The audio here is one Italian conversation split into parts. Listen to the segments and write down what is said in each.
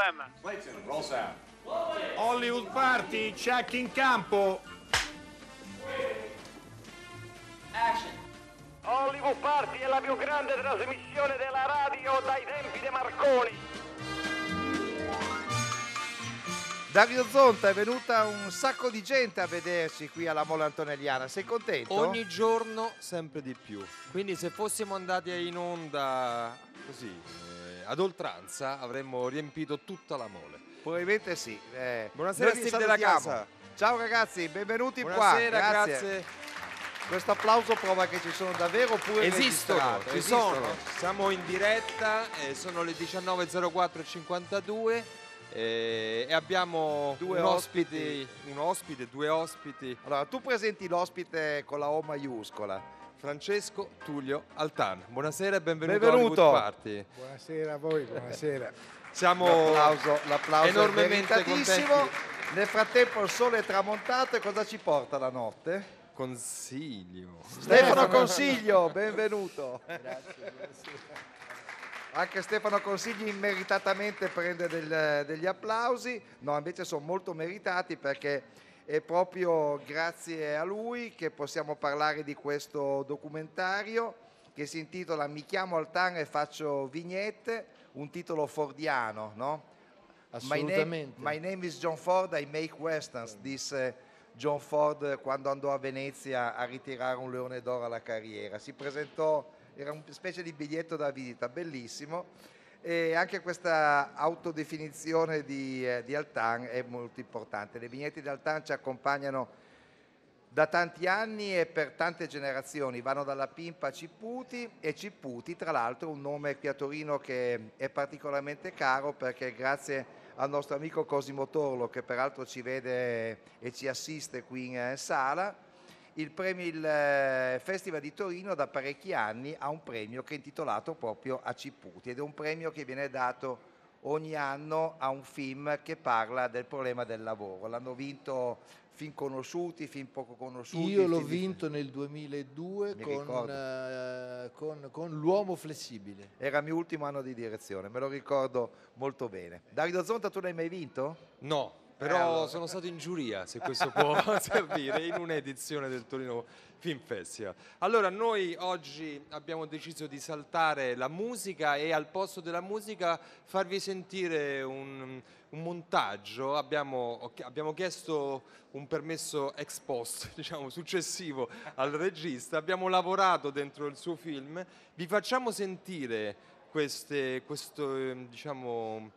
problem. Clayton, roll sound. Hollywood Party, check in campo. Hollywood Party è la più grande trasmissione della radio dai tempi di Marconi. Dario Zonta è venuta un sacco di gente a vederci qui alla Mola Antonelliana. Sei contento? Ogni giorno sempre di più. Quindi se fossimo andati in onda così ad oltranza avremmo riempito tutta la mole. Probabilmente sì. Eh, Buonasera Steve della casa. Ciao ragazzi, benvenuti Buonasera, qua. grazie. Questo applauso prova che ci sono davvero pure Esistono, ci Esistono. sono. Siamo in diretta, eh, sono le 19.04.52 eh, e abbiamo Due un ospite, un ospite, due ospiti, Allora, tu presenti l'ospite con la O maiuscola. Francesco Tullio Altan. Buonasera e benvenuto, Benvenuto. a Party. Buonasera a voi, buonasera. Siamo L'applauso, l'applauso enormemente contenti. Nel frattempo il sole è tramontato e cosa ci porta la notte? Consiglio. Stefano Consiglio, benvenuto. Anche Stefano Consigli immeritatamente prende del- degli applausi, no invece sono molto meritati perché è proprio grazie a lui che possiamo parlare di questo documentario che si intitola Mi chiamo Altan e faccio vignette, un titolo fordiano, no? My name, Assolutamente. my name is John Ford, I make westerns, disse John Ford quando andò a Venezia a ritirare un leone d'oro alla carriera. Si presentò, era una specie di biglietto da visita, bellissimo. E anche questa autodefinizione di, eh, di Altan è molto importante. Le vignette di Altan ci accompagnano da tanti anni e per tante generazioni, vanno dalla Pimpa a Cipputi e Cipputi tra l'altro è un nome qui a Torino che è particolarmente caro perché grazie al nostro amico Cosimo Torlo che peraltro ci vede e ci assiste qui in eh, sala, il, premio, il eh, Festival di Torino da parecchi anni ha un premio che è intitolato proprio a Cipputi ed è un premio che viene dato ogni anno a un film che parla del problema del lavoro. L'hanno vinto film conosciuti, film poco conosciuti. Io l'ho film di- vinto nel 2002 Mi con, eh, con- con L'uomo flessibile. Era il mio ultimo anno di direzione, me lo ricordo molto bene. Davido Zonta, tu l'hai mai vinto? No, però Eh, sono stato in giuria, se questo può servire, in un'edizione del Torino Film Festival. Allora, noi oggi abbiamo deciso di saltare la musica e al posto della musica farvi sentire un, un montaggio. Abbiamo, abbiamo chiesto un permesso ex post, diciamo, successivo al regista. Abbiamo lavorato dentro il suo film. Vi facciamo sentire queste, questo, eh, diciamo...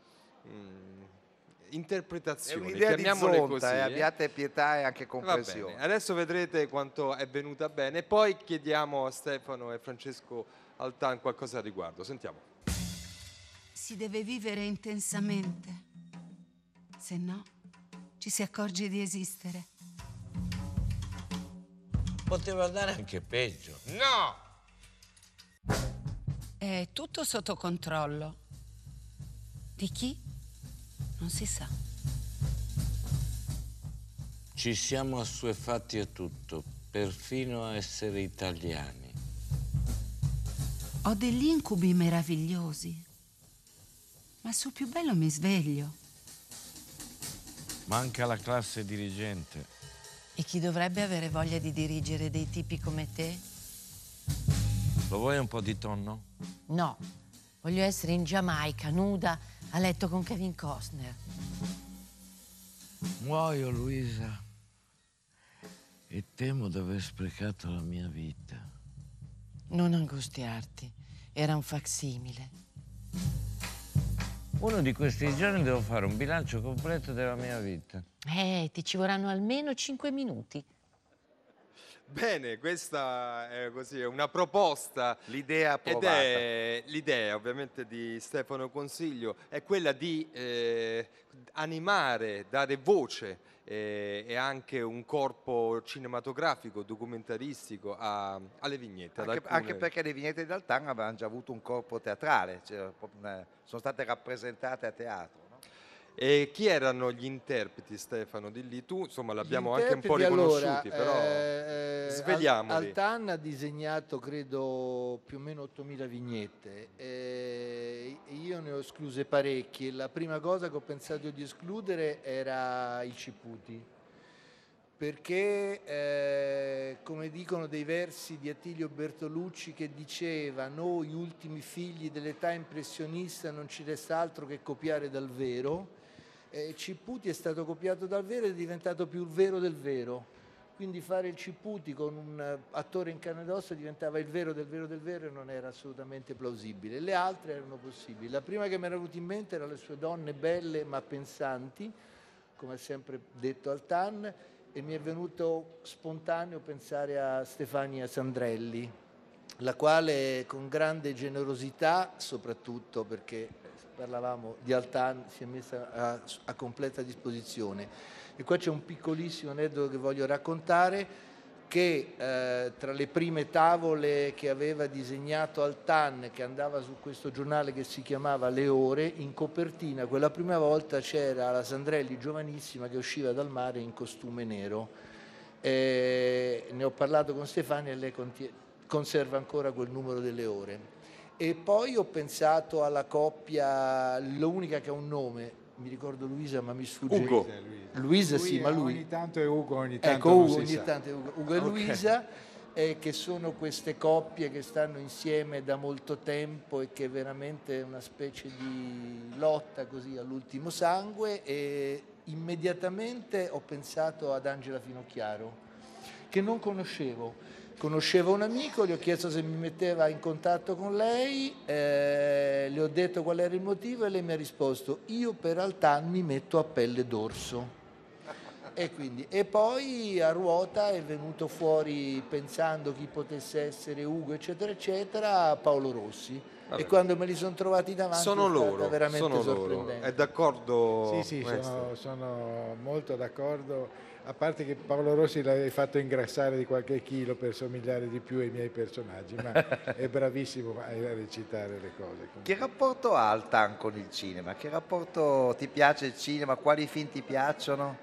mm, È interpretazioni, un'idea di chiamiamole Zonta, così. eh, eh. abbiate pietà e anche comprensione. adesso vedrete quanto è venuta bene, poi chiediamo a Stefano e Francesco Altan qualcosa al riguardo. Sentiamo. Si deve vivere intensamente, se no ci si accorge di esistere. Poteva andare anche peggio. No! È tutto sotto controllo. Di chi? Non si sa. Ci siamo assuefatti a tutto, perfino a essere italiani. Ho degli incubi meravigliosi. Ma sul più bello mi sveglio. Manca la classe dirigente. E chi dovrebbe avere voglia di dirigere dei tipi come te? Lo vuoi un po' di tonno? No, voglio essere in Giamaica, nuda, a letto con Kevin Costner. Muoio, Luisa. E temo di aver sprecato la mia vita. Non angustiarti, era un facsimile. Uno di questi giorni devo fare un bilancio completo della mia vita. Eh, ti ci vorranno almeno cinque minuti. Bene, questa è così, è una proposta. L'idea Ed approvata. è l'idea ovviamente di Stefano Consiglio, è quella di eh, animare, dare voce eh, e anche un corpo cinematografico, documentaristico a- alle vignette. Anche, alcune- anche perché le vignette di Altan avevano già avuto un corpo teatrale, cioè, una- sono state rappresentate a teatro. E chi erano gli interpreti, Stefano? Di lì tu, insomma, l'abbiamo anche un po' riconosciuti, allora, però eh, eh, svegliamoli. Al- Altan ha disegnato, credo, più o meno 8.000 vignette. Eh, io ne ho escluse parecchie. La prima cosa che ho pensato di escludere era il Ciputi. Perché, eh, come dicono dei versi di Attilio Bertolucci che diceva noi ultimi figli dell'età impressionista non ci resta altro che copiare dal vero, eh, Ciputi è stato copiato dal vero ed è diventato più vero del vero. Quindi fare il Ciputi con un eh, attore in carne ed ossa diventava il vero del vero del vero e non era assolutamente plausibile. Le altre erano possibili. La prima che mi era venuta in mente era le sue donne belle ma pensanti, come ha sempre detto Altan, e mi è venuto spontaneo pensare a Stefania Sandrelli, la quale con grande generosità, soprattutto perché parlavamo di Altan, si è messa a, a completa disposizione. E qua c'è un piccolissimo aneddoto che voglio raccontare che eh, tra le prime tavole che aveva disegnato Altan, che andava su questo giornale che si chiamava Le Ore, in copertina quella prima volta c'era la Sandrelli giovanissima che usciva dal mare in costume nero. Eh, ne ho parlato con Stefania e lei conserva ancora quel numero delle ore. E poi ho pensato alla coppia, l'unica che ha un nome, mi ricordo Luisa ma mi sfugge. Ugo. Luisa sì, ma lui... Ogni tanto è Ugo, ogni tanto Ecco, Ugo, ogni sa. tanto è Ugo, Ugo e Ok. Luisa, eh, che sono queste coppie che stanno insieme da molto tempo e che veramente è una specie di lotta così all'ultimo sangue e immediatamente ho pensato ad Angela Finocchiaro, che non conoscevo. Conoscevo un amico, gli ho chiesto se mi metteva in contatto con lei, eh, le ho detto qual era il motivo e lei mi ha risposto io per Altan mi metto a pelle d'orso. E, quindi, e poi a ruota è venuto fuori, pensando chi potesse essere Ugo, eccetera, eccetera, Paolo Rossi. Vabbè. E quando me li sono trovati davanti sono è loro, veramente sono loro. sorprendente. È d'accordo? Sì, sì, sono, sono molto d'accordo. A parte che Paolo Rossi l'avevi fatto ingrassare di qualche chilo per somigliare di più ai miei personaggi, ma è bravissimo a recitare le cose. Che rapporto ha Altan con il cinema? Che rapporto ti piace il cinema? Quali film ti piacciono?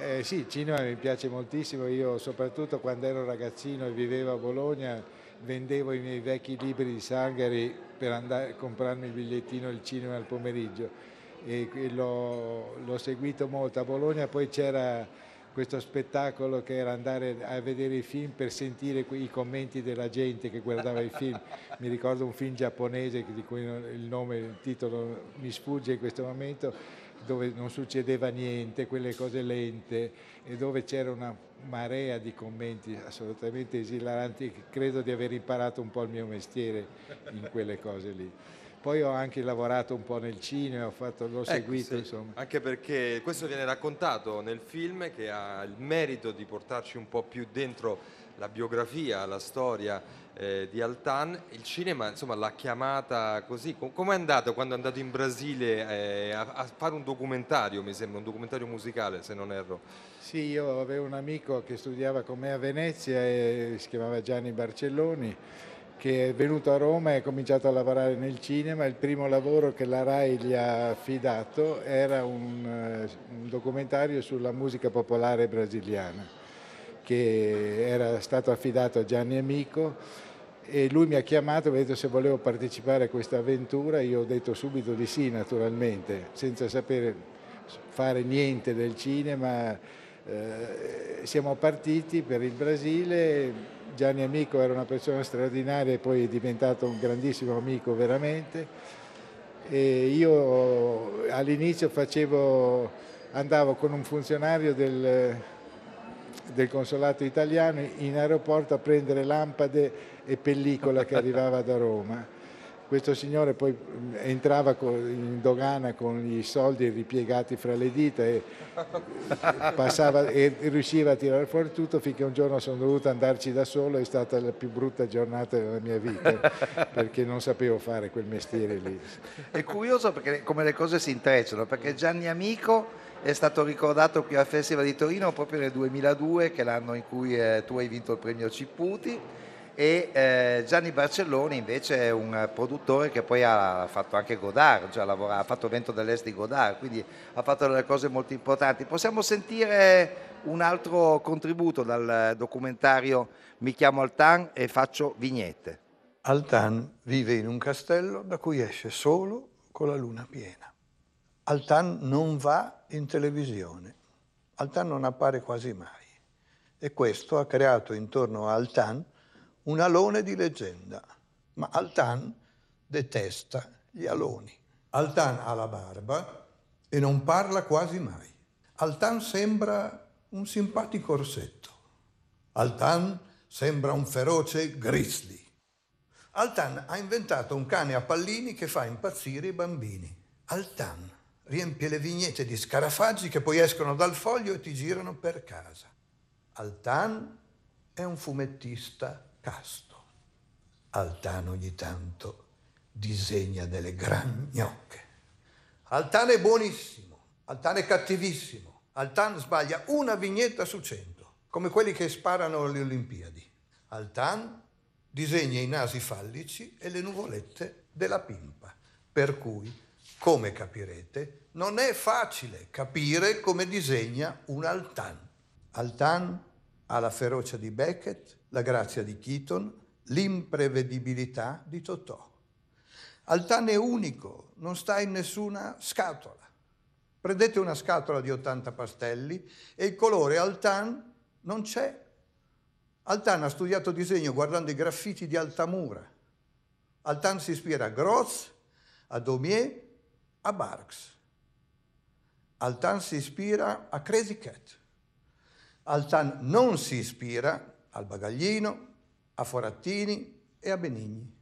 Eh, sì, il cinema mi piace moltissimo, io soprattutto quando ero ragazzino e vivevo a Bologna vendevo i miei vecchi libri di Sangari per andare a comprarmi il bigliettino del cinema al pomeriggio e l'ho, seguito molto. A Bologna poi c'era questo spettacolo che era andare a vedere i film per sentire i commenti della gente che guardava i film. Mi ricordo un film giapponese di cui il nome, il titolo mi sfugge in questo momento, dove non succedeva niente, quelle cose lente e dove c'era una marea di commenti assolutamente esilaranti credo di aver imparato un po' il mio mestiere in quelle cose lì. Poi ho anche lavorato un po' nel cinema, ho fatto, l'ho Ecco, seguito sì, insomma. Anche perché questo viene raccontato nel film che ha il merito di portarci un po' più dentro la biografia, la storia eh, di Altan. Il cinema, insomma, l'ha chiamata così. Com- Com'è andato quando è andato in Brasile eh, a, a fare un documentario, mi sembra, un documentario musicale, se non erro. Sì, io avevo un amico che studiava con me a Venezia e si chiamava Gianni Barcelloni che è venuto a Roma e ha cominciato a lavorare nel cinema. Il primo lavoro che la RAI gli ha affidato era un, eh, un documentario sulla musica popolare brasiliana che era stato affidato a Gianni Amico e lui mi ha chiamato e mi ha detto se volevo partecipare a questa avventura. Io ho detto subito di sì, naturalmente, senza sapere fare niente del cinema. Eh, siamo partiti per il Brasile, Gianni Amico era una persona straordinaria e poi è diventato un grandissimo amico veramente. E io all'inizio facevo, andavo con un funzionario del, del consolato italiano in aeroporto a prendere lampade e pellicola che arrivava da Roma. Questo signore poi mh, entrava in dogana con i soldi ripiegati fra le dita e passava e riusciva a tirare fuori tutto finché un giorno sono dovuto andarci da solo, è stata la più brutta giornata della mia vita perché non sapevo fare quel mestiere lì. È curioso perché come le cose si intrecciano, perché Gianni Amico è stato ricordato qui al Festival di Torino proprio nel 2002, che è l'anno in cui eh, tu hai vinto il premio Ciputi, e eh, Gianni Barcelloni invece è un produttore che poi ha fatto anche Godard, cioè ha, lavorato, ha fatto Vento dell'Est di Godard, quindi ha fatto delle cose molto importanti. Possiamo sentire un altro contributo dal documentario Mi chiamo Altan e faccio vignette. Altan vive in un castello da cui esce solo con la luna piena. Altan non va in televisione, Altan non appare quasi mai e questo ha creato intorno a Altan un alone di leggenda. Ma Altan detesta gli aloni. Altan ha la barba e non parla quasi mai. Altan sembra un simpatico orsetto. Altan sembra un feroce grizzly. Altan ha inventato un cane a pallini che fa impazzire i bambini. Altan riempie le vignette di scarafaggi che poi escono dal foglio e ti girano per casa. Altan è un fumettista casto. Altan ogni tanto disegna delle gran gnocche. Altan è buonissimo, Altan è cattivissimo, Altan sbaglia una vignetta su cento, come quelli che sparano alle Olimpiadi. Altan disegna i nasi fallici e le nuvolette della pimpa, per cui, come capirete, non è facile capire come disegna un Altan. Altan ha la ferocia di Beckett, la grazia di Keaton, l'imprevedibilità di Totò. Altan è unico, non sta in nessuna scatola. Prendete una scatola di 80 pastelli e il colore Altan non c'è. Altan ha studiato disegno guardando i graffiti di Altamura. Altan si ispira a Groz, a Daumier, a Barks. Altan si ispira a Crazy Cat. Altan non si ispira al Bagaglino, a Forattini e a Benigni.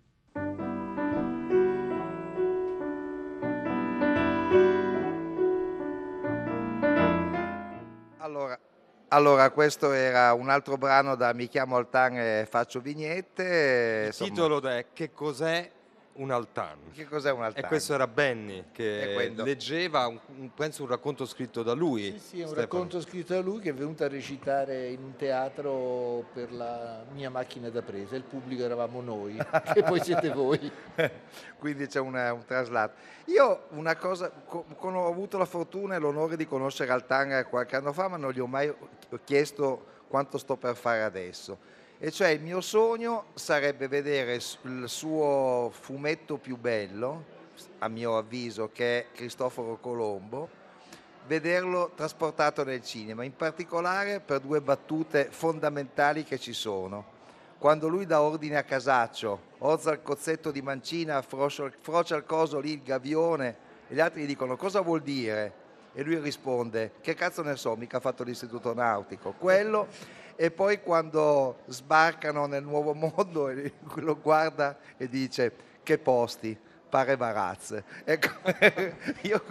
Allora, allora, questo era un altro brano da Mi chiamo Altan e faccio vignette. Il insomma. titolo è Che cos'è un Altan? Che cos'è un Altan? E questo era Benny E che leggeva, un- un- penso, un racconto scritto da lui. Sì, sì, è un Stefano. racconto scritto da lui che è venuto a recitare in un teatro per la mia macchina da presa. Il pubblico eravamo noi, che poi siete voi. Quindi c'è una- un traslato. Io una cosa, co- con- ho avuto la fortuna e l'onore di conoscere Altan qualche anno fa, ma non gli ho mai chiesto quanto sto per fare adesso. E cioè il mio sogno sarebbe vedere il suo fumetto più bello, a mio avviso, che è Cristoforo Colombo, vederlo trasportato nel cinema, in particolare per due battute fondamentali che ci sono. Quando lui dà ordine a Casaccio, ozza il cozzetto di mancina, frocia il coso lì, il gavione, e gli altri gli dicono cosa vuol dire? E lui risponde, che cazzo ne so, mica ha fatto l'istituto nautico. Quello, e poi quando sbarcano nel nuovo mondo, lo guarda e dice, che posti, pare barazze. Ecco, io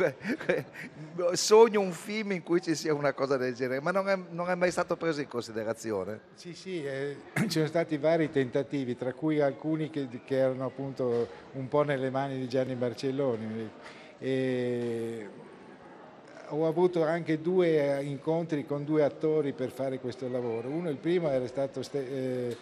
sogno un film in cui ci sia una cosa del genere, ma non è, non è mai stato preso in considerazione. Sì, sì, eh, ci sono stati vari tentativi, tra cui alcuni che, che erano appunto un po' nelle mani di Gianni Barcelloni. E ho avuto anche due incontri con due attori per fare questo lavoro. Uno, il primo, era stato eh,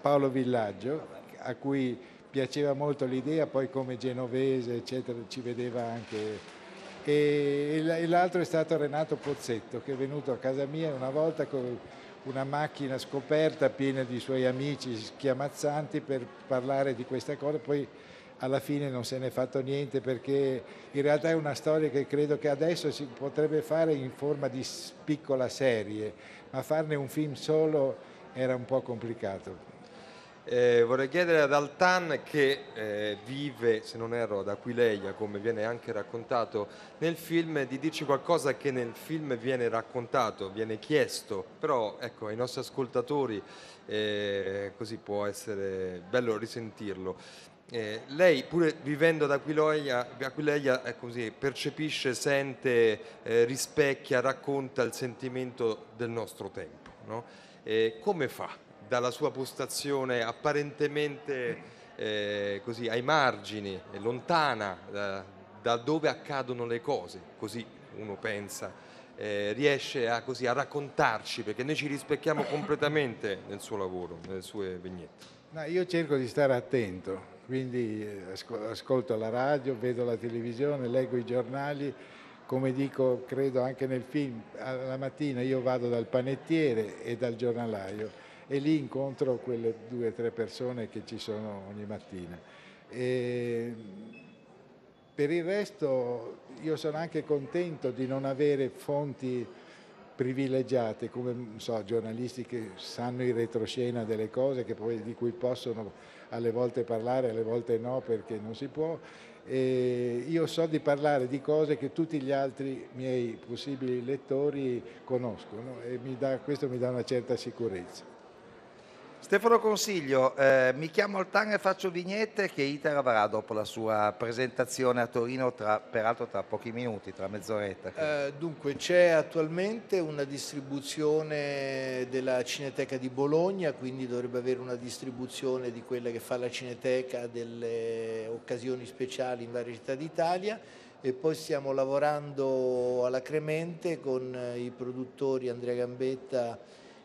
Paolo Villaggio, a cui piaceva molto l'idea, poi come genovese, eccetera, ci vedeva anche. E e l'altro è stato Renato Pozzetto, che è venuto a casa mia una volta con una macchina scoperta piena di suoi amici schiamazzanti per parlare di questa cosa, poi alla fine non se n'è fatto niente perché in realtà è una storia che credo che adesso si potrebbe fare in forma di piccola serie, ma farne un film solo era un po' complicato. Eh, vorrei chiedere ad Altan che eh, vive, se non erro, ad Aquileia, come viene anche raccontato nel film, di dirci qualcosa che nel film viene raccontato, viene chiesto, però ecco, ai nostri ascoltatori eh, così può essere bello risentirlo. Eh, lei, pure vivendo ad Aquileia, Aquileia così, percepisce, sente, eh, rispecchia, racconta il sentimento del nostro tempo. no? Eh, come fa dalla sua postazione apparentemente eh, così ai margini, lontana da, da dove accadono le cose, così uno pensa, eh, riesce a, così, a raccontarci, perché noi ci rispecchiamo completamente nel suo lavoro, nelle sue vignette. No, io cerco di stare attento, quindi eh, asco- ascolto la radio, vedo la televisione, leggo i giornali, come dico credo anche nel film, alla mattina io vado dal panettiere e dal giornalaio e lì incontro quelle due o tre persone che ci sono ogni mattina. E per il resto io sono anche contento di non avere fonti privilegiate come so, giornalisti che sanno in retroscena delle cose poi, di cui possono alle volte parlare, alle volte no perché non si può. E io so di parlare di cose che tutti gli altri miei possibili lettori conoscono e mi dà, questo mi dà una certa sicurezza. Stefano Consiglio, eh, mi chiamo Altan e faccio vignette che Iter avrà dopo la sua presentazione a Torino, tra, peraltro tra pochi minuti, tra mezz'oretta. Eh, dunque c'è attualmente una distribuzione della Cineteca di Bologna, quindi dovrebbe avere una distribuzione di quella che fa la Cineteca delle occasioni speciali in varie città d'Italia e poi stiamo lavorando alla Cremente con i produttori Andrea Gambetta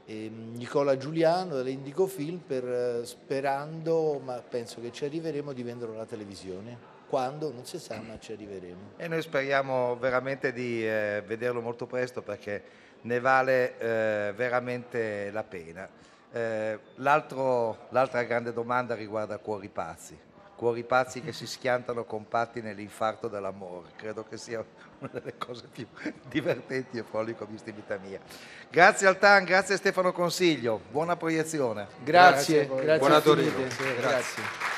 Nicola Giuliano dell'Indico Film per, eh, sperando, ma penso che ci arriveremo, di venderlo alla televisione. Quando non si sa, ma ci arriveremo. E noi speriamo veramente di eh, vederlo molto presto perché ne vale eh, veramente la pena. Eh, l'altra grande domanda riguarda Cuori Pazzi. Cuori pazzi che si schiantano compatti nell'infarto dell'amore. Credo che sia una delle cose più divertenti e folli che ho visto in vita mia. Grazie Altan, grazie Stefano Consiglio, buona proiezione. Grazie, grazie, grazie Buona Torino. grazie. Grazie.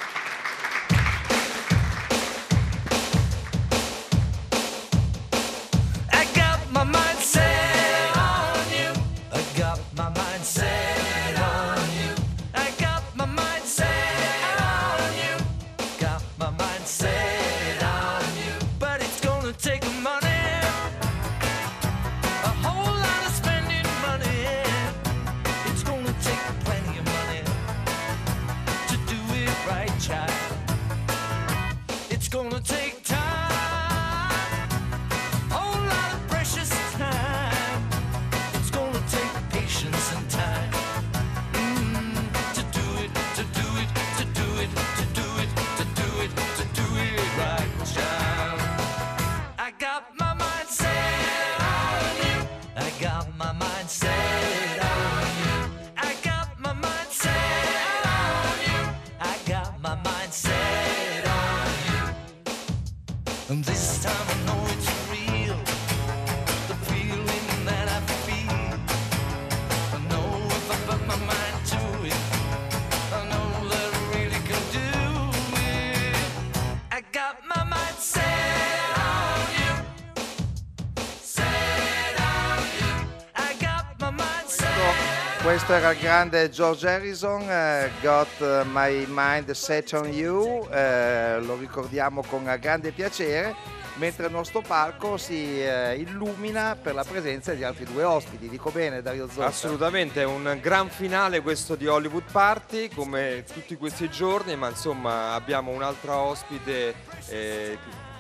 Questo era il grande George Harrison, eh, Got My Mind Set on You, eh, lo ricordiamo con grande piacere, mentre il nostro palco si eh, illumina per la presenza di altri due ospiti. Dico bene Dario Zotta? Assolutamente, è un gran finale questo di Hollywood Party, come tutti questi giorni, ma insomma abbiamo un'altra ospite eh,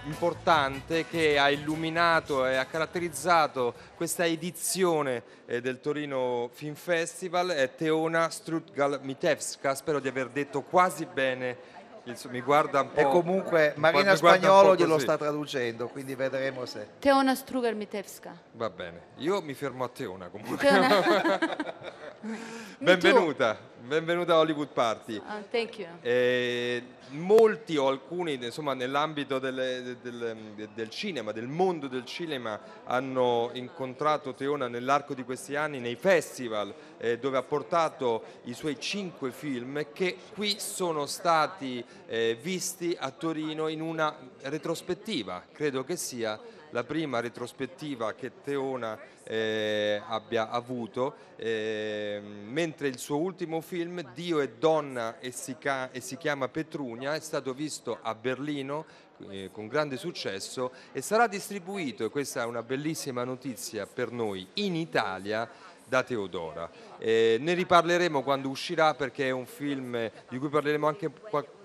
importante che ha illuminato e ha caratterizzato questa edizione eh, del Torino Film Festival, è Teona Strutgal Mitevska, spero di aver detto quasi bene, il suo- mi guarda un po'... E comunque Marina Spagnolo glielo sta traducendo, quindi vedremo se... Teona Strugar Mitevska. Va bene, io mi fermo a Teona comunque. Teona. benvenuta, benvenuta a Hollywood Party. Ah, thank you. Eh, molti o alcuni, insomma, nell'ambito del, del- del cinema, del mondo del cinema, hanno incontrato Teona nell'arco di questi anni nei festival eh, dove ha portato i suoi cinque film che qui sono stati eh, visti a Torino in una retrospettiva. Credo che sia la prima retrospettiva che Teona eh, abbia avuto, eh, mentre il suo ultimo film, Dio è donna e si, e si chiama Petrunia, è stato visto a Berlino eh, con grande successo e sarà distribuito, e questa è una bellissima notizia per noi, in Italia da Teodora. Eh, ne riparleremo quando uscirà perché è un film di cui parleremo anche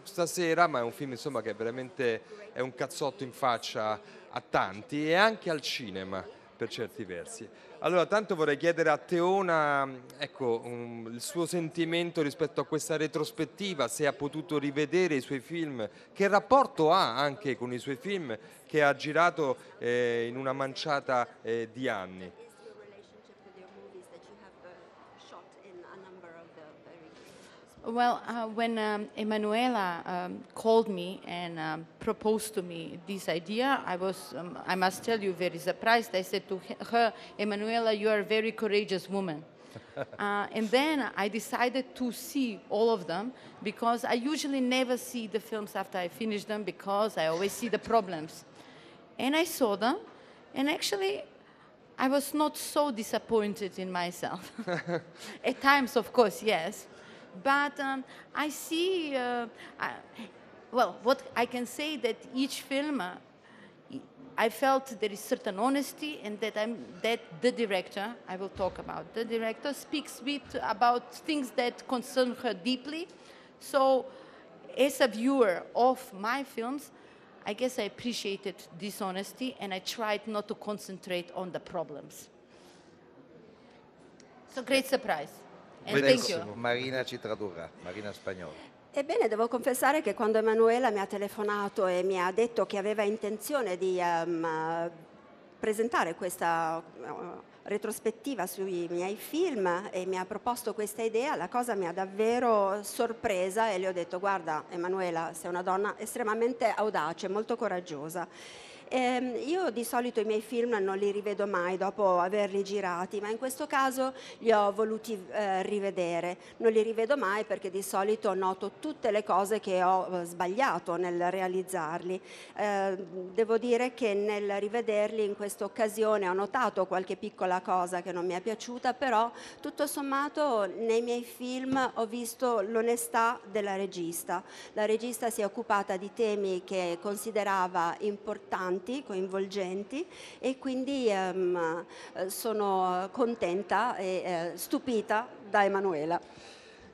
stasera, ma è un film insomma, che veramente è un cazzotto in faccia a tanti e anche al cinema per certi versi. Allora, tanto vorrei chiedere a Teona ecco, um, il suo sentimento rispetto a questa retrospettiva, se ha potuto rivedere i suoi film, che rapporto ha anche con i suoi film che ha girato eh, in una manciata eh, di anni. Well, uh, when um, Emanuela um, called me and um, proposed to me this idea, I was, um, I must tell you, very surprised. I said to her, Emanuela, you are a very courageous woman. Uh, and then I decided to see all of them because I usually never see the films after I finish them because I always see the problems. And I saw them, and actually, I was not so disappointed in myself. At times, of course, yes. But um, I see, uh, well, what I can say that each film, uh, I felt there is certain honesty, and that I'm that the director, I will talk about the director, speaks with about things that concern her deeply. So, as a viewer of my films, I guess I appreciated this honesty, and I tried not to concentrate on the problems. So, great surprise. Benissimo, Marina ci tradurrà, Marina Spagnolo. Ebbene, devo confessare che quando Emanuela mi ha telefonato e mi ha detto che aveva intenzione di eh, presentare questa eh, retrospettiva sui miei film e mi ha proposto questa idea, la cosa mi ha davvero sorpresa e le ho detto guarda Emanuela, sei una donna estremamente audace, molto coraggiosa. Ehm, io di solito i miei film non li rivedo mai dopo averli girati, ma in questo caso li ho voluti eh, rivedere. Non li rivedo mai perché di solito noto tutte le cose che ho eh, sbagliato nel realizzarli. Eh, devo dire che nel rivederli in questa occasione ho notato qualche piccola cosa che non mi è piaciuta, però tutto sommato nei miei film ho visto l'onestà della regista. La regista si è occupata di temi che considerava importanti, coinvolgenti e quindi eh, sono contenta e eh, stupita da Emanuela.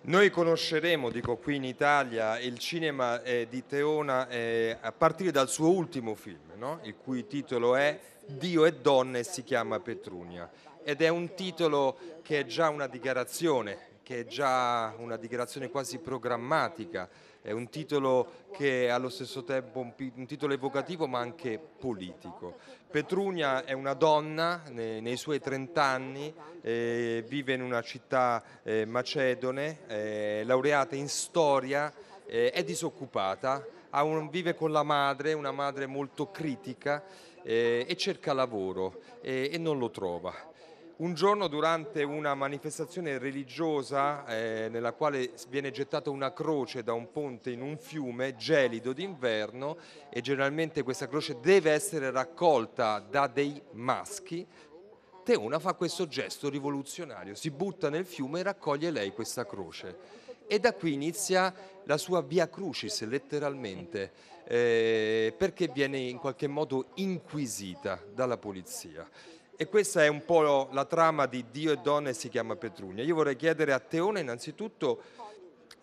Noi conosceremo, dico qui in Italia, il cinema eh, di Teona eh, a partire dal suo ultimo film, no? il cui titolo è Dio e donne e si chiama Petrunia. Ed è un titolo che è già una dichiarazione, che è già una dichiarazione quasi programmatica, è un titolo che è allo stesso tempo un, un titolo evocativo ma anche politico. Petrunia è una donna ne- nei suoi 30 anni, eh, vive in una città eh, macedone, è laureata in storia, è disoccupata, un- vive con la madre, una madre molto critica eh, e cerca lavoro eh, e non lo trova. Un giorno durante una manifestazione religiosa eh, nella quale viene gettata una croce da un ponte in un fiume gelido d'inverno e generalmente questa croce deve essere raccolta da dei maschi, Teona fa questo gesto rivoluzionario, si butta nel fiume e raccoglie lei questa croce. E da qui inizia la sua via crucis, letteralmente, eh, perché viene in qualche modo inquisita dalla polizia. E questa è un po' la trama di Dio e Donne si chiama Petrunia. Io vorrei chiedere a Teona innanzitutto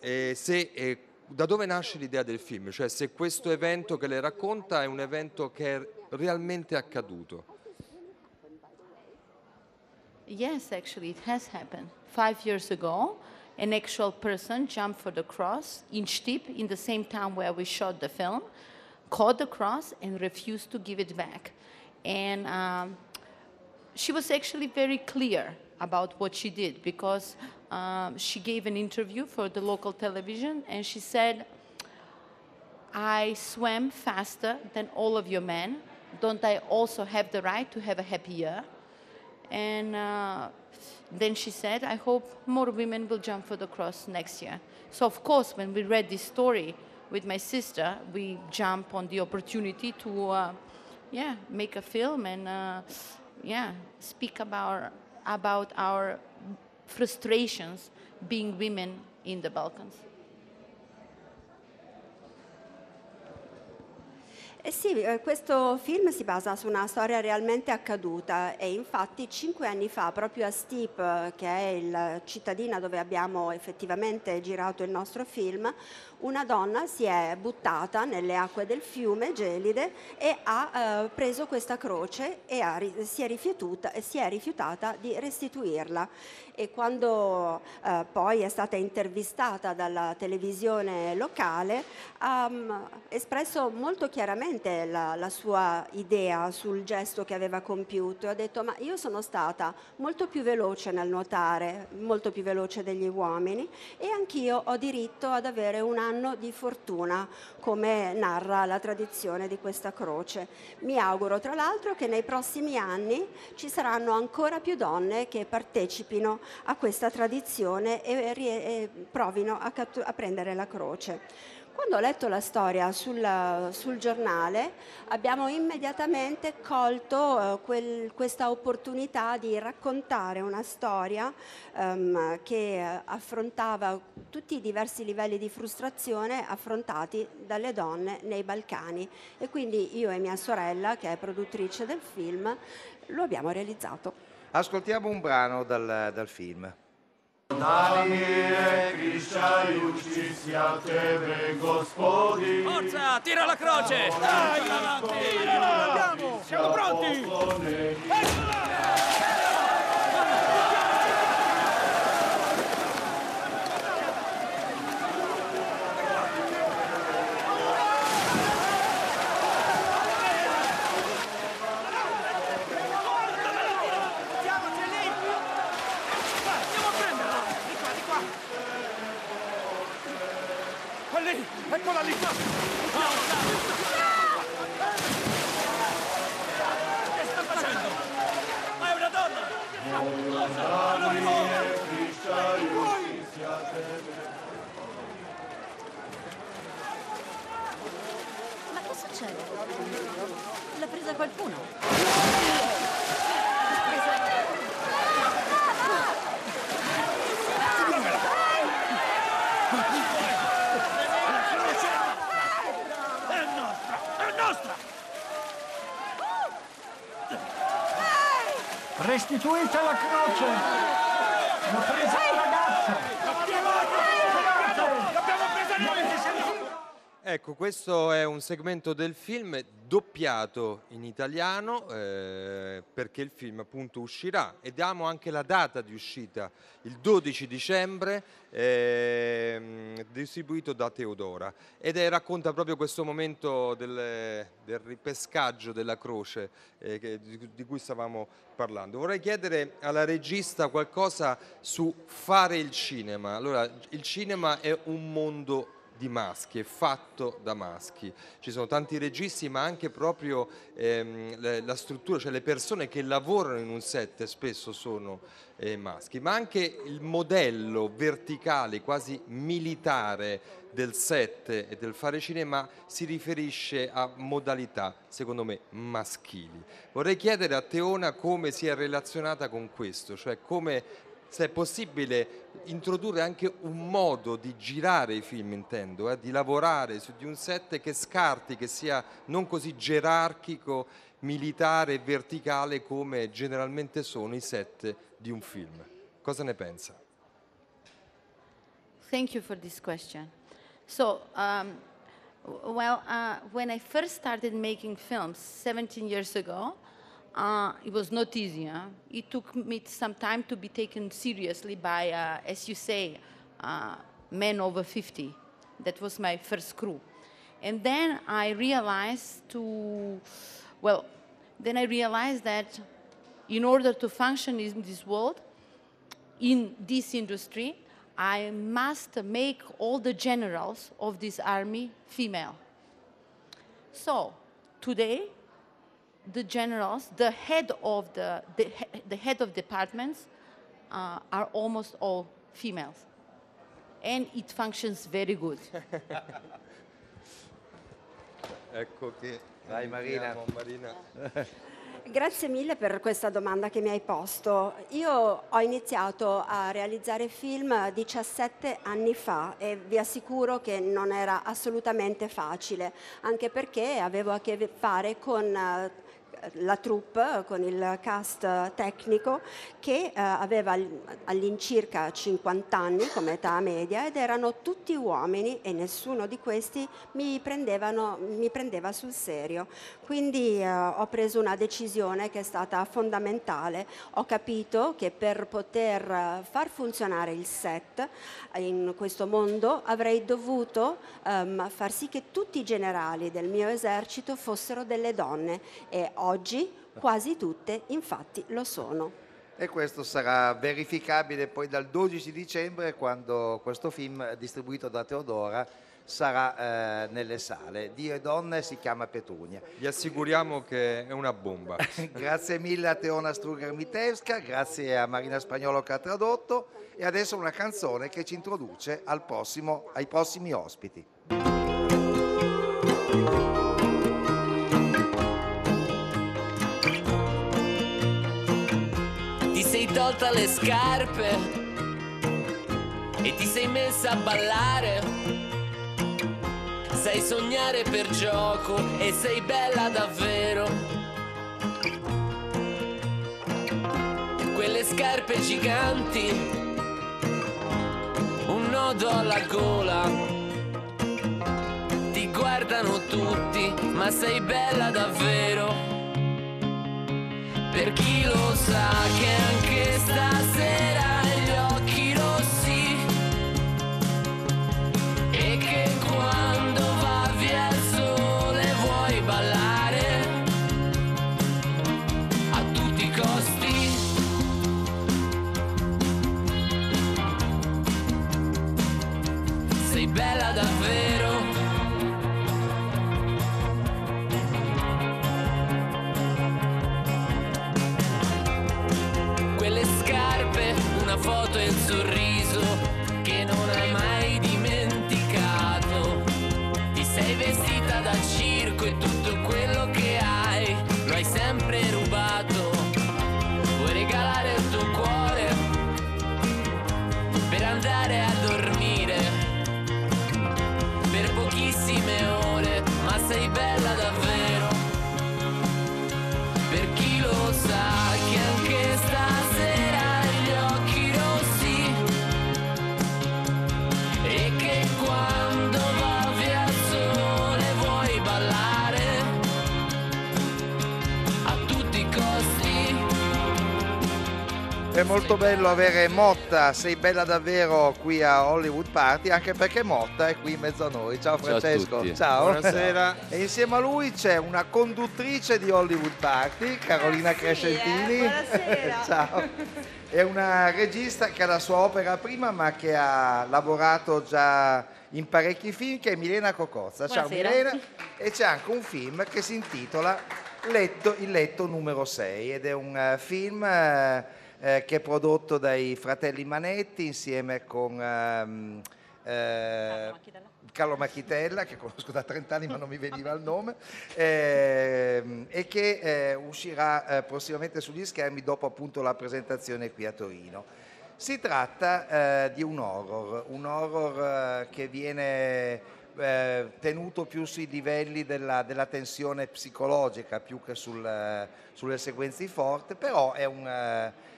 eh, se, eh, da dove nasce l'idea del film, cioè se questo evento che lei racconta è un evento che è realmente accaduto. Yes, actually, it has happened. Five years ago, an actual person jumped for the cross in Stip, in the same town where we shot the film, caught the cross and refused to give it back. And um, she was actually very clear about what she did because um, she gave an interview for the local television and she said, I swam faster than all of your men. Don't I also have the right to have a happy year? And uh, then she said, I hope more women will jump for the cross next year. So, of course, when we read this story with my sister, we jump on the opportunity to, uh, yeah, make a film and, uh, yeah, speak about, about our frustrations being women in the Balkans. Eh sì, eh, questo film si basa su una storia realmente accaduta e infatti cinque anni fa, proprio a Stip, eh, che è la cittadina dove abbiamo effettivamente girato il nostro film, una donna si è buttata nelle acque del fiume gelide e ha eh, preso questa croce e ha si, è si è rifiutata di restituirla. E quando eh, poi è stata intervistata dalla televisione locale ha mm, espresso molto chiaramente la, la sua idea sul gesto che aveva compiuto. Ha detto ma io sono stata molto più veloce nel nuotare, molto più veloce degli uomini e anch'io ho diritto ad avere un anno di fortuna, come narra la tradizione di questa croce. Mi auguro tra l'altro che nei prossimi anni ci saranno ancora più donne che partecipino a questa tradizione e, rie- e provino a, a prendere la croce. Quando ho letto la storia sul, sul giornale abbiamo immediatamente colto eh, quel- questa opportunità di raccontare una storia ehm, che eh, affrontava tutti i diversi livelli di frustrazione affrontati dalle donne nei Balcani e quindi io e mia sorella, che è produttrice del film, lo abbiamo realizzato. Ascoltiamo un brano dal, dal film. Danie krzyżajuci sia Tebe, Gospodi. Forza, tira la croce! Dai, avanti! Andiamo! Siamo pronti! Andiamo a prenderla! Di qua, di qua! Quella lì! Eccola lì! Che sta facendo? Ma è una donna! Ma che succede? Presa qualcuno? È! Restituite la croce! L'ho presa la ragazza! Ecco, questo è un segmento del film doppiato in italiano eh, perché il film appunto uscirà e diamo anche la data di uscita, il 12 dicembre, ehm, distribuito da Teodora ed è, racconta proprio questo momento del, del ripescaggio della croce eh, di, di cui stavamo parlando. Vorrei chiedere alla regista qualcosa su fare il cinema. Allora, il cinema è un mondo di maschi, è fatto da maschi. Ci sono tanti registi, ma anche proprio ehm, la struttura, cioè le persone che lavorano in un set spesso sono eh, maschi, ma anche il modello verticale, quasi militare del set e del fare cinema si riferisce a modalità, secondo me, maschili. Vorrei chiedere a Teona come si è relazionata con questo, cioè come se è possibile introdurre anche un modo di girare i film, intendo, eh, di lavorare su di un set che scarti, che sia non così gerarchico, militare e verticale come generalmente sono i set di un film. Cosa ne pensa? Thank you for this question. So, um, well, uh, when I first started making films 17 years ago, uh, it was not easy. huh? It took me some time to be taken seriously by, uh, as you say, uh, men over 50. That was my first crew. And then I realized to, well, then I realized that in order to function in this world, in this industry, I must make all the generals of this army female. So today, the generals, the head of the, the, he- the head of departments uh, are almost all females. And it functions very good. Ecco che Vai, Marina. Marina. Grazie mille per questa domanda che mi hai posto. Io ho iniziato a realizzare film 17 anni fa e vi assicuro che non era assolutamente facile, anche perché avevo a che fare con eh, la troupe con il cast tecnico che eh, aveva all- all'incirca 50 anni come età media ed erano tutti uomini e nessuno di questi mi, mi prendeva sul serio. Quindi eh, ho preso una decisione che è stata fondamentale. Ho capito che per poter eh, far funzionare il set in questo mondo avrei dovuto ehm, far sì che tutti i generali del mio esercito fossero delle donne e oggi quasi tutte infatti lo sono. E questo sarà verificabile poi dal 12 dicembre quando questo film distribuito da Teodora sarà eh, nelle sale. Dio e donne si chiama Petunia. Vi assicuriamo che è una bomba. grazie mille a Teona Struger Mitevska, grazie a Marina Spagnolo che ha tradotto e adesso una canzone che ci introduce al prossimo- ai prossimi ospiti. Tolta le scarpe e ti sei messa a ballare. Sai sognare per gioco e sei bella davvero. Quelle scarpe giganti, un nodo alla gola. Ti guardano tutti, ma sei bella davvero. Per chi lo sa che molto bello avere Motta, sei bella davvero qui a Hollywood Party, anche perché Motta è qui in mezzo a noi. Ciao Ciao Francesco. tutti. Ciao. Buonasera. E insieme a lui c'è una conduttrice di Hollywood Party, Carolina Crescentini. buonasera. Ciao. È una regista che ha la sua opera prima, ma che ha lavorato già in parecchi film, che è Milena Cocozza. Ciao Buonasera. Milena. E c'è anche un film che si intitola Letto, Il letto numero 6 ed è un eh, film eh, che è prodotto dai fratelli Manetti insieme con ehm, eh, Carlo Macchitella, che conosco da 30 anni ma non mi veniva il nome, ehm, e che eh, uscirà eh, prossimamente sugli schermi dopo appunto la presentazione qui a Torino. Si tratta eh, di un horror, un horror eh, che viene eh, tenuto più sui livelli della, della tensione psicologica più che sul, sulle sequenze forti, però è un,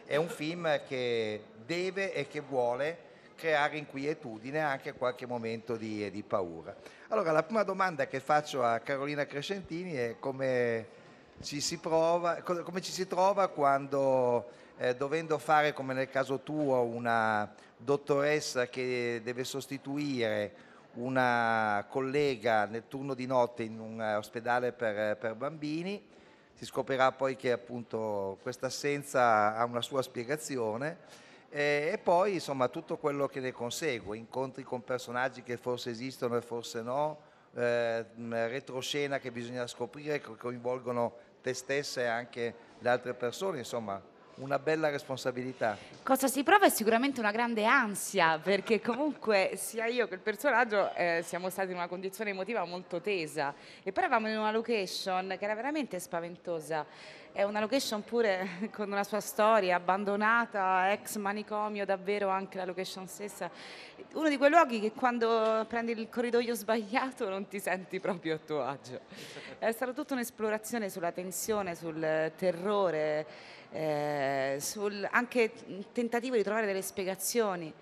è un film che deve e che vuole creare inquietudine e anche qualche momento di, di paura. Allora la prima domanda che faccio a Carolina Crescentini è come ci si, prova, co- come ci si trova quando eh, dovendo fare come nel caso tuo una dottoressa che deve sostituire una collega nel turno di notte in un eh, ospedale per, per bambini, si scoprirà poi che appunto questa assenza ha una sua spiegazione. E poi insomma tutto quello che ne consegue, incontri con personaggi che forse esistono e forse no, eh, retroscena che bisogna scoprire che coinvolgono te stessa e anche le altre persone, insomma una bella responsabilità. Cosa si prova è sicuramente una grande ansia, perché comunque sia io che il personaggio eh, siamo stati in una condizione emotiva molto tesa e poi eravamo in una location che era veramente spaventosa. è una location pure con una sua storia, abbandonata, ex manicomio, davvero anche la location stessa. Uno di quei luoghi che quando prendi il corridoio sbagliato non ti senti proprio a tuo agio. È stata tutta un'esplorazione sulla tensione, sul terrore, eh, sul anche tentativo di trovare delle spiegazioni.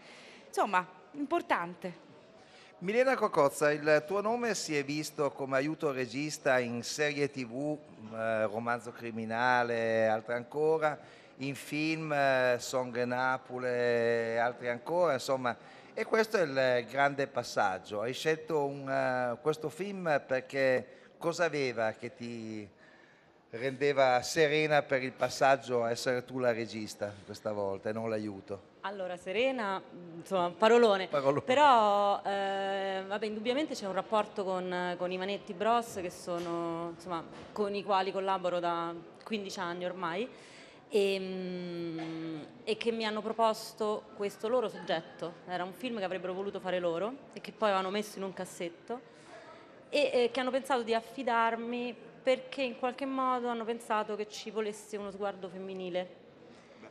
Insomma, importante. Milena Cocozza, il tuo nome si è visto come aiuto regista in serie tv, eh, romanzo criminale, altre ancora, in film, eh, Song Napole, altri ancora, insomma, e questo è il grande passaggio. Hai scelto un, eh, questo film perché cosa aveva che ti rendeva serena per il passaggio a essere tu la regista questa volta e non l'aiuto? Allora, Serena, insomma, parolone. Parolone. Però, eh, vabbè, indubbiamente c'è un rapporto con, con i Manetti Bros, che sono, insomma, con i quali collaboro da 15 anni ormai, e, mm, e che mi hanno proposto questo loro soggetto. Era un film che avrebbero voluto fare loro e che poi avevano messo in un cassetto e eh, che hanno pensato di affidarmi perché in qualche modo hanno pensato che ci volesse uno sguardo femminile.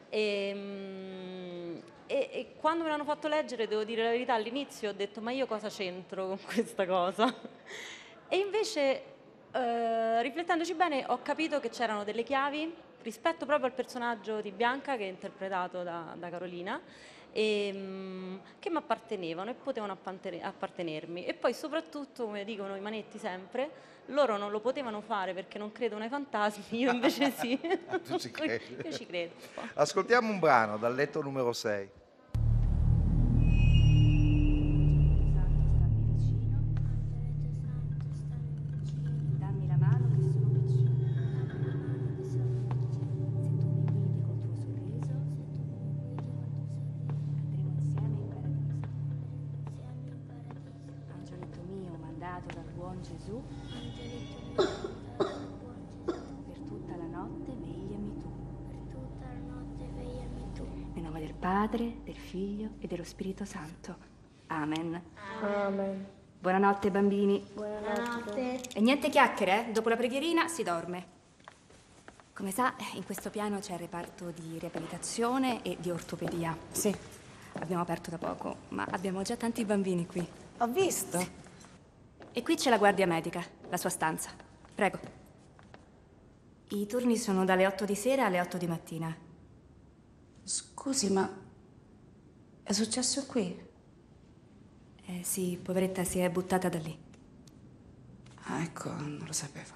E, mm, e- e quando me l'hanno fatto leggere, devo dire la verità, all'inizio ho detto ma io cosa c'entro con questa cosa? E invece, eh, riflettendoci bene, ho capito che c'erano delle chiavi rispetto proprio al personaggio di Bianca, che è interpretato da, da Carolina, e, mm, che mi appartenevano e potevano appartenermi. E poi soprattutto, come dicono i manetti sempre, loro non lo potevano fare perché non credono ai fantasmi, io invece sì. Tu ci credi? io ci credo. Ascoltiamo un brano dal letto numero 6. E dello Spirito Santo. Amen. Amen. Buonanotte bambini. Buonanotte. E niente chiacchiere, eh? Dopo la preghierina si dorme. Come sa, in questo piano c'è il reparto di riabilitazione e di ortopedia. Sì. Abbiamo aperto da poco, ma abbiamo già tanti bambini qui. Ho visto. E qui c'è la guardia medica, la sua stanza. Prego. I turni sono dalle 8 di sera alle 8 di mattina. Scusi, ma è successo qui? Eh sì, poveretta, si è buttata da lì. Ah, ecco, non lo sapevo.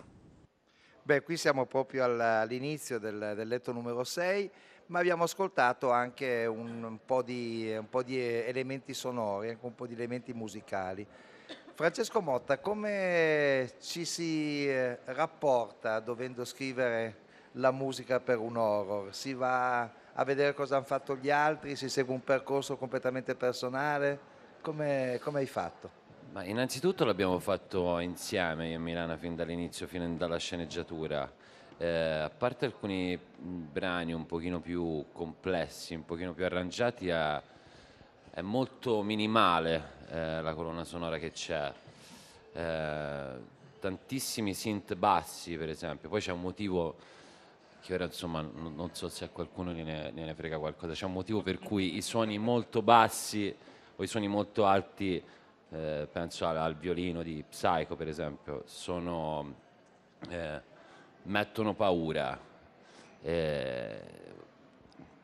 Beh, qui siamo proprio all- all'inizio del, del letto numero 6, ma abbiamo ascoltato anche un, un po di, un po' di elementi sonori, anche un po' di elementi musicali. Francesco Motta, come ci si eh, rapporta dovendo scrivere la musica per un horror? Si va a vedere cosa hanno fatto gli altri? Si segue un percorso completamente personale? Come, come hai fatto? Ma innanzitutto l'abbiamo fatto insieme io e Milana fin dall'inizio, fin dalla sceneggiatura. Eh, a parte alcuni brani un pochino più complessi, un pochino più arrangiati, è, è molto minimale eh, la colonna sonora che c'è. Eh, tantissimi synth bassi, per esempio. Poi c'è un motivo che ora insomma non, non so se a qualcuno gliene, gliene frega qualcosa. C'è un motivo per cui i suoni molto bassi o i suoni molto alti, eh, penso al, al violino di Psycho per esempio, sono, eh, mettono paura. Eh,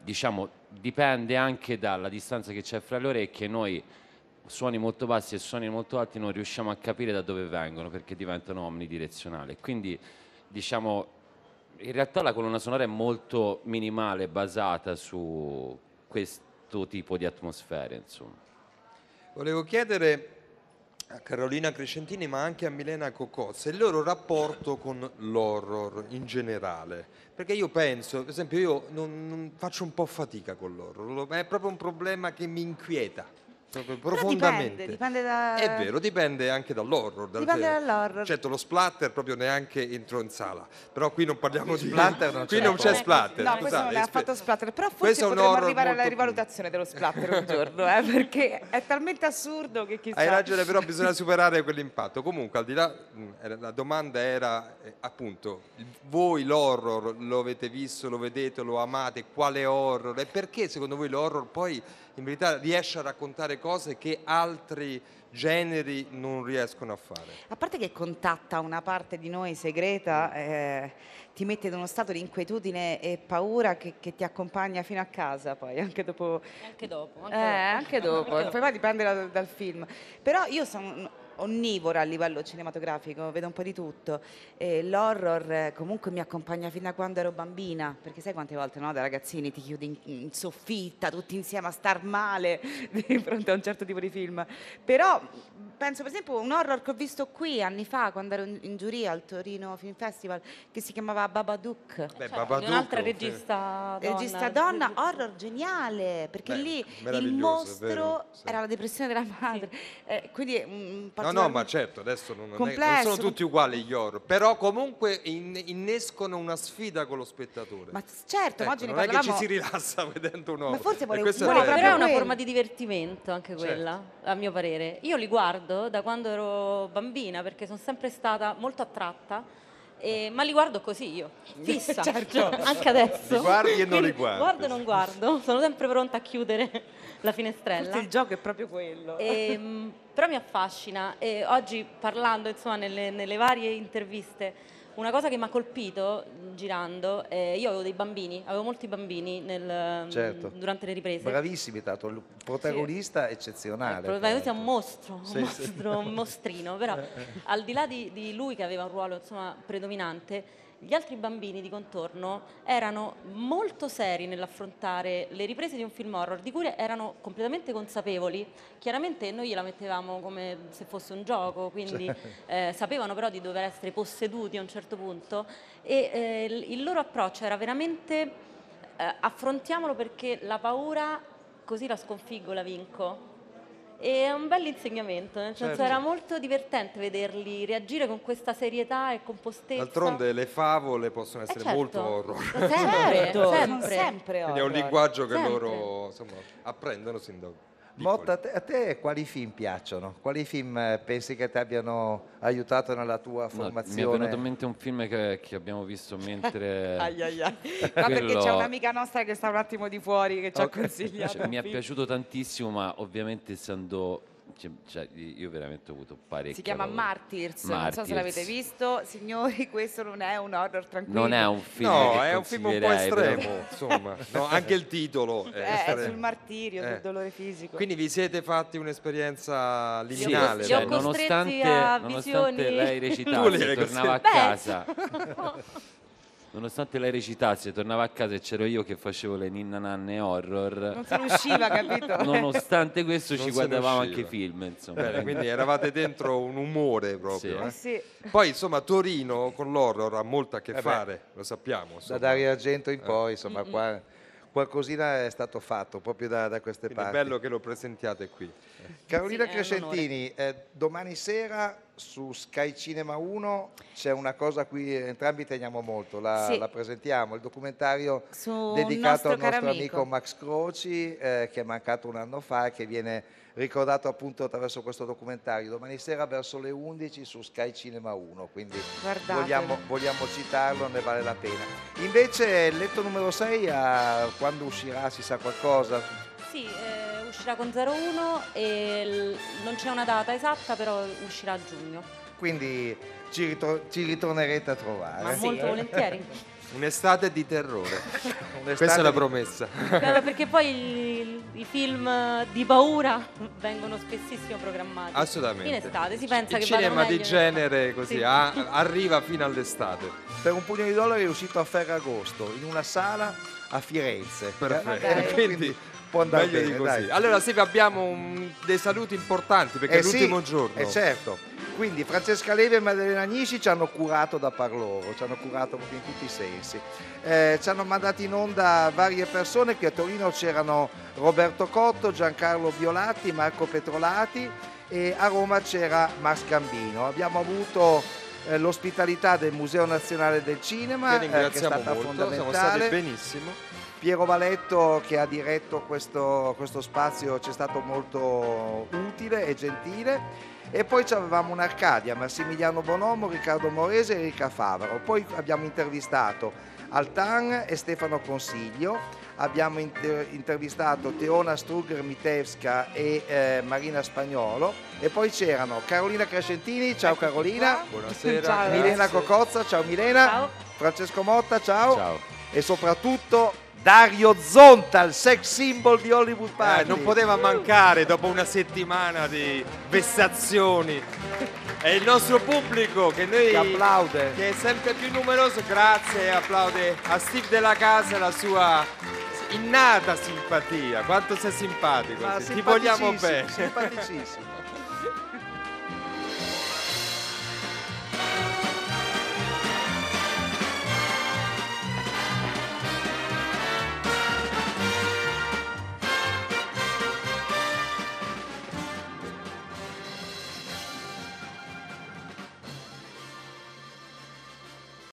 diciamo, dipende anche dalla distanza che c'è fra le orecchie. Noi suoni molto bassi e suoni molto alti non riusciamo a capire da dove vengono perché diventano omnidirezionali. Quindi, diciamo, in realtà la colonna sonora è molto minimale, basata su questo tipo di atmosfere, insomma. Volevo chiedere a Carolina Crescentini, ma anche a Milena Cocozza, il loro rapporto con l'horror in generale. Perché io penso, per esempio, io non, non faccio un po' fatica con l'horror, è proprio un problema che mi inquieta. Proprio Però profondamente. dipende, dipende da... È vero, dipende anche dall'horror. dal- Dipende dall'horror. Certo, lo splatter proprio neanche entrò in sala. Però qui non parliamo di Splatter non Qui c'è. non c'è splatter. No, questo non è spe- affatto splatter, però Questo forse un potremmo arrivare alla rivalutazione dello splatter un giorno, eh, perché è talmente assurdo che chissà... Hai ragione, però bisogna superare quell'impatto. Comunque, al di là, era- la domanda era eh, appunto: voi l'horror lo avete visto, lo vedete, lo amate? Quale horror? E perché secondo voi l'horror poi in verità riesce a raccontare cose che altri generi non riescono a fare? A parte che contatta una parte di noi segreta, eh, ti mette in uno stato di inquietudine e paura che, che ti accompagna fino a casa poi, anche dopo. Anche dopo. Eh, anche dopo, poi, poi dipende da- dal film. Però io sono onnivora a livello cinematografico, vedo un po' di tutto. E l'horror eh, comunque mi accompagna fin da quando ero bambina, perché sai quante volte no, da ragazzini ti chiudi in, in soffitta tutti insieme a star male di fronte a un certo tipo di film. Però penso per esempio a un horror che ho visto qui anni fa quando ero in, in giuria al Torino Film Festival che si chiamava Babadook. Beh, Di un'altra regista donna. Regista donna, horror geniale, perché Beh, lì il mostro vero, sì. era la depressione della madre. Eh, quindi un No, no, ma certo, adesso non, non è- non sono tutti uguali gli horror, però comunque in- innescono una sfida con lo spettatore. Ma certo, ma Ecco, oggi ne non è che ci parlavamo- si rilassa vedendo un horror. forse E vuole- vuole bello. Però è una quello. forma di divertimento anche Certo. quella, a mio parere. Io li guardo da quando ero bambina perché sono sempre stata molto attratta. e- ma li guardo così io, fissa, Certo. anche adesso. Li guardi e non li guardi. Guardo e non guardo, sono sempre pronta a chiudere la finestrella. Forse il gioco è proprio quello. Ehm, però mi affascina e oggi parlando insomma nelle, nelle varie interviste una cosa che mi ha colpito mh, girando eh, io avevo dei bambini avevo molti bambini nel- Certo. durante le riprese Bravissimi, tanto il protagonista eccezionale. probabilmente è un mostro, un, Sì, sì. mostro, un mostrino, però al di là di, di lui che aveva un ruolo insomma, predominante, gli altri bambini di contorno erano molto seri nell'affrontare le riprese di un film horror, di cui erano completamente consapevoli. Chiaramente noi gliela mettevamo come se fosse un gioco, quindi Certo. eh, sapevano però di dover essere posseduti a un certo punto e eh, il il loro approccio era veramente eh, affrontiamolo perché la paura così la sconfiggo, la vinco. E è un bel insegnamento, nel senso Certo. era molto divertente vederli reagire con questa serietà e compostezza. D'altronde le favole possono essere certo. molto horror. Sempre, Certo, sempre. sempre Quindi è un horror. linguaggio che Sempre. loro insomma, apprendono sin da Motta, a te, a te quali film piacciono? Quali film eh, pensi che ti abbiano aiutato nella tua No, mi è formazione? venuto in mente un film che, che abbiamo visto mentre... Ai, ai, ai. Ma perché c'è Quello- un'amica nostra che sta un attimo di fuori che ci ha Ok. consigliato. Cioè, mi è piaciuto tantissimo, ma ovviamente essendo... cioè- cioè, io veramente ho avuto parecchio. Si chiama Martyrs, non so se Martyrs. l'avete visto. Signori, questo non è un horror tranquillo. Non è un film No, che è un film un po' estremo, insomma. No, anche il titolo è Eh, è estremo. sul martirio, Eh. sul dolore fisico. Quindi vi siete fatti un'esperienza Sì, liminale? cioè, Li ho costretti nonostante, nonostante lei Tu recitasse, tornava a casa. Nonostante lei recitasse, tornava a casa e c'ero io che facevo le ninna nanne horror. Non se ne usciva, capito? Nonostante questo Non ci guardavamo anche film, insomma. Bene, quindi eravate dentro un umore proprio. Sì. eh. Sì. Poi insomma Torino con l'horror ha molto a che Eh beh, fare, lo sappiamo. Da insomma. Dario Argento in Eh. poi, insomma, qua, qualcosina è stato fatto proprio da, da queste Quindi è parti. bello che lo presentiate qui. Carolina Sì, Crescentini, eh, domani sera su Sky Cinema 1 c'è una cosa a cui entrambi teniamo molto, la, Sì. la presentiamo, il documentario Su dedicato nostro al nostro amico. amico. Max Croci eh, che è mancato un anno fa e che viene ricordato appunto attraverso questo documentario domani sera verso le 11 su Sky Cinema 1 quindi vogliamo, vogliamo citarlo ne vale la pena invece il letto numero 6 a- quando uscirà si sa qualcosa Sì, eh, uscirà con 01 e non c'è una data esatta, però uscirà a giugno. quindi ci, ritro- ci ritornerete a trovare Ma molto volentieri. Un'estate di terrore. Un'estate Questa è la di- promessa. Guarda, perché poi i, i film di paura vengono spessissimo programmati. Assolutamente. In estate si pensa Il che cinema di genere così Sì. a- arriva fino all'estate. per un pugno di dollari è uscito a Ferragosto in una sala a Firenze Perfetto. Eh, Quindi può andare meglio bene così. dai. Allora Silvia abbiamo un- dei saluti importanti perché Eh è l'ultimo sì, giorno. eh certo. Quindi Francesca Levi e Maddalena Agnisci ci hanno curato da par loro, ci hanno curato proprio in tutti i sensi. Eh, ci hanno mandato in onda varie persone, qui a Torino c'erano Roberto Cotto, Giancarlo Violatti, Marco Petrolati e a Roma c'era Max Gambino. Abbiamo avuto eh, l'ospitalità del Museo Nazionale del Cinema, Che eh, che è ringraziamo stata molto, siamo fondamentale. stati benissimo. Piero Valetto che ha diretto questo, questo spazio ci è stato molto utile e gentile. E poi avevamo un'Arcadia, Massimiliano Bonomo, Riccardo Morese e Erika Favaro. Poi abbiamo intervistato Altan e Stefano Consiglio, abbiamo inter- intervistato Teona Strugger Mitevska e eh, Marina Spagnolo. E poi c'erano Carolina Crescentini, ciao Carolina, Buonasera. Ciao, Milena Cocozza, ciao Milena, Francesco Motta, ciao, e soprattutto Dario Zonta, il sex symbol di Hollywood Eh, Party. non poteva mancare dopo una settimana di vessazioni. È il nostro pubblico che noi Che applaude. che è sempre più numeroso, grazie e applaude a Steve della Casa e la sua innata simpatia. Quanto sei simpatico, ti vogliamo bene. simpaticissimo.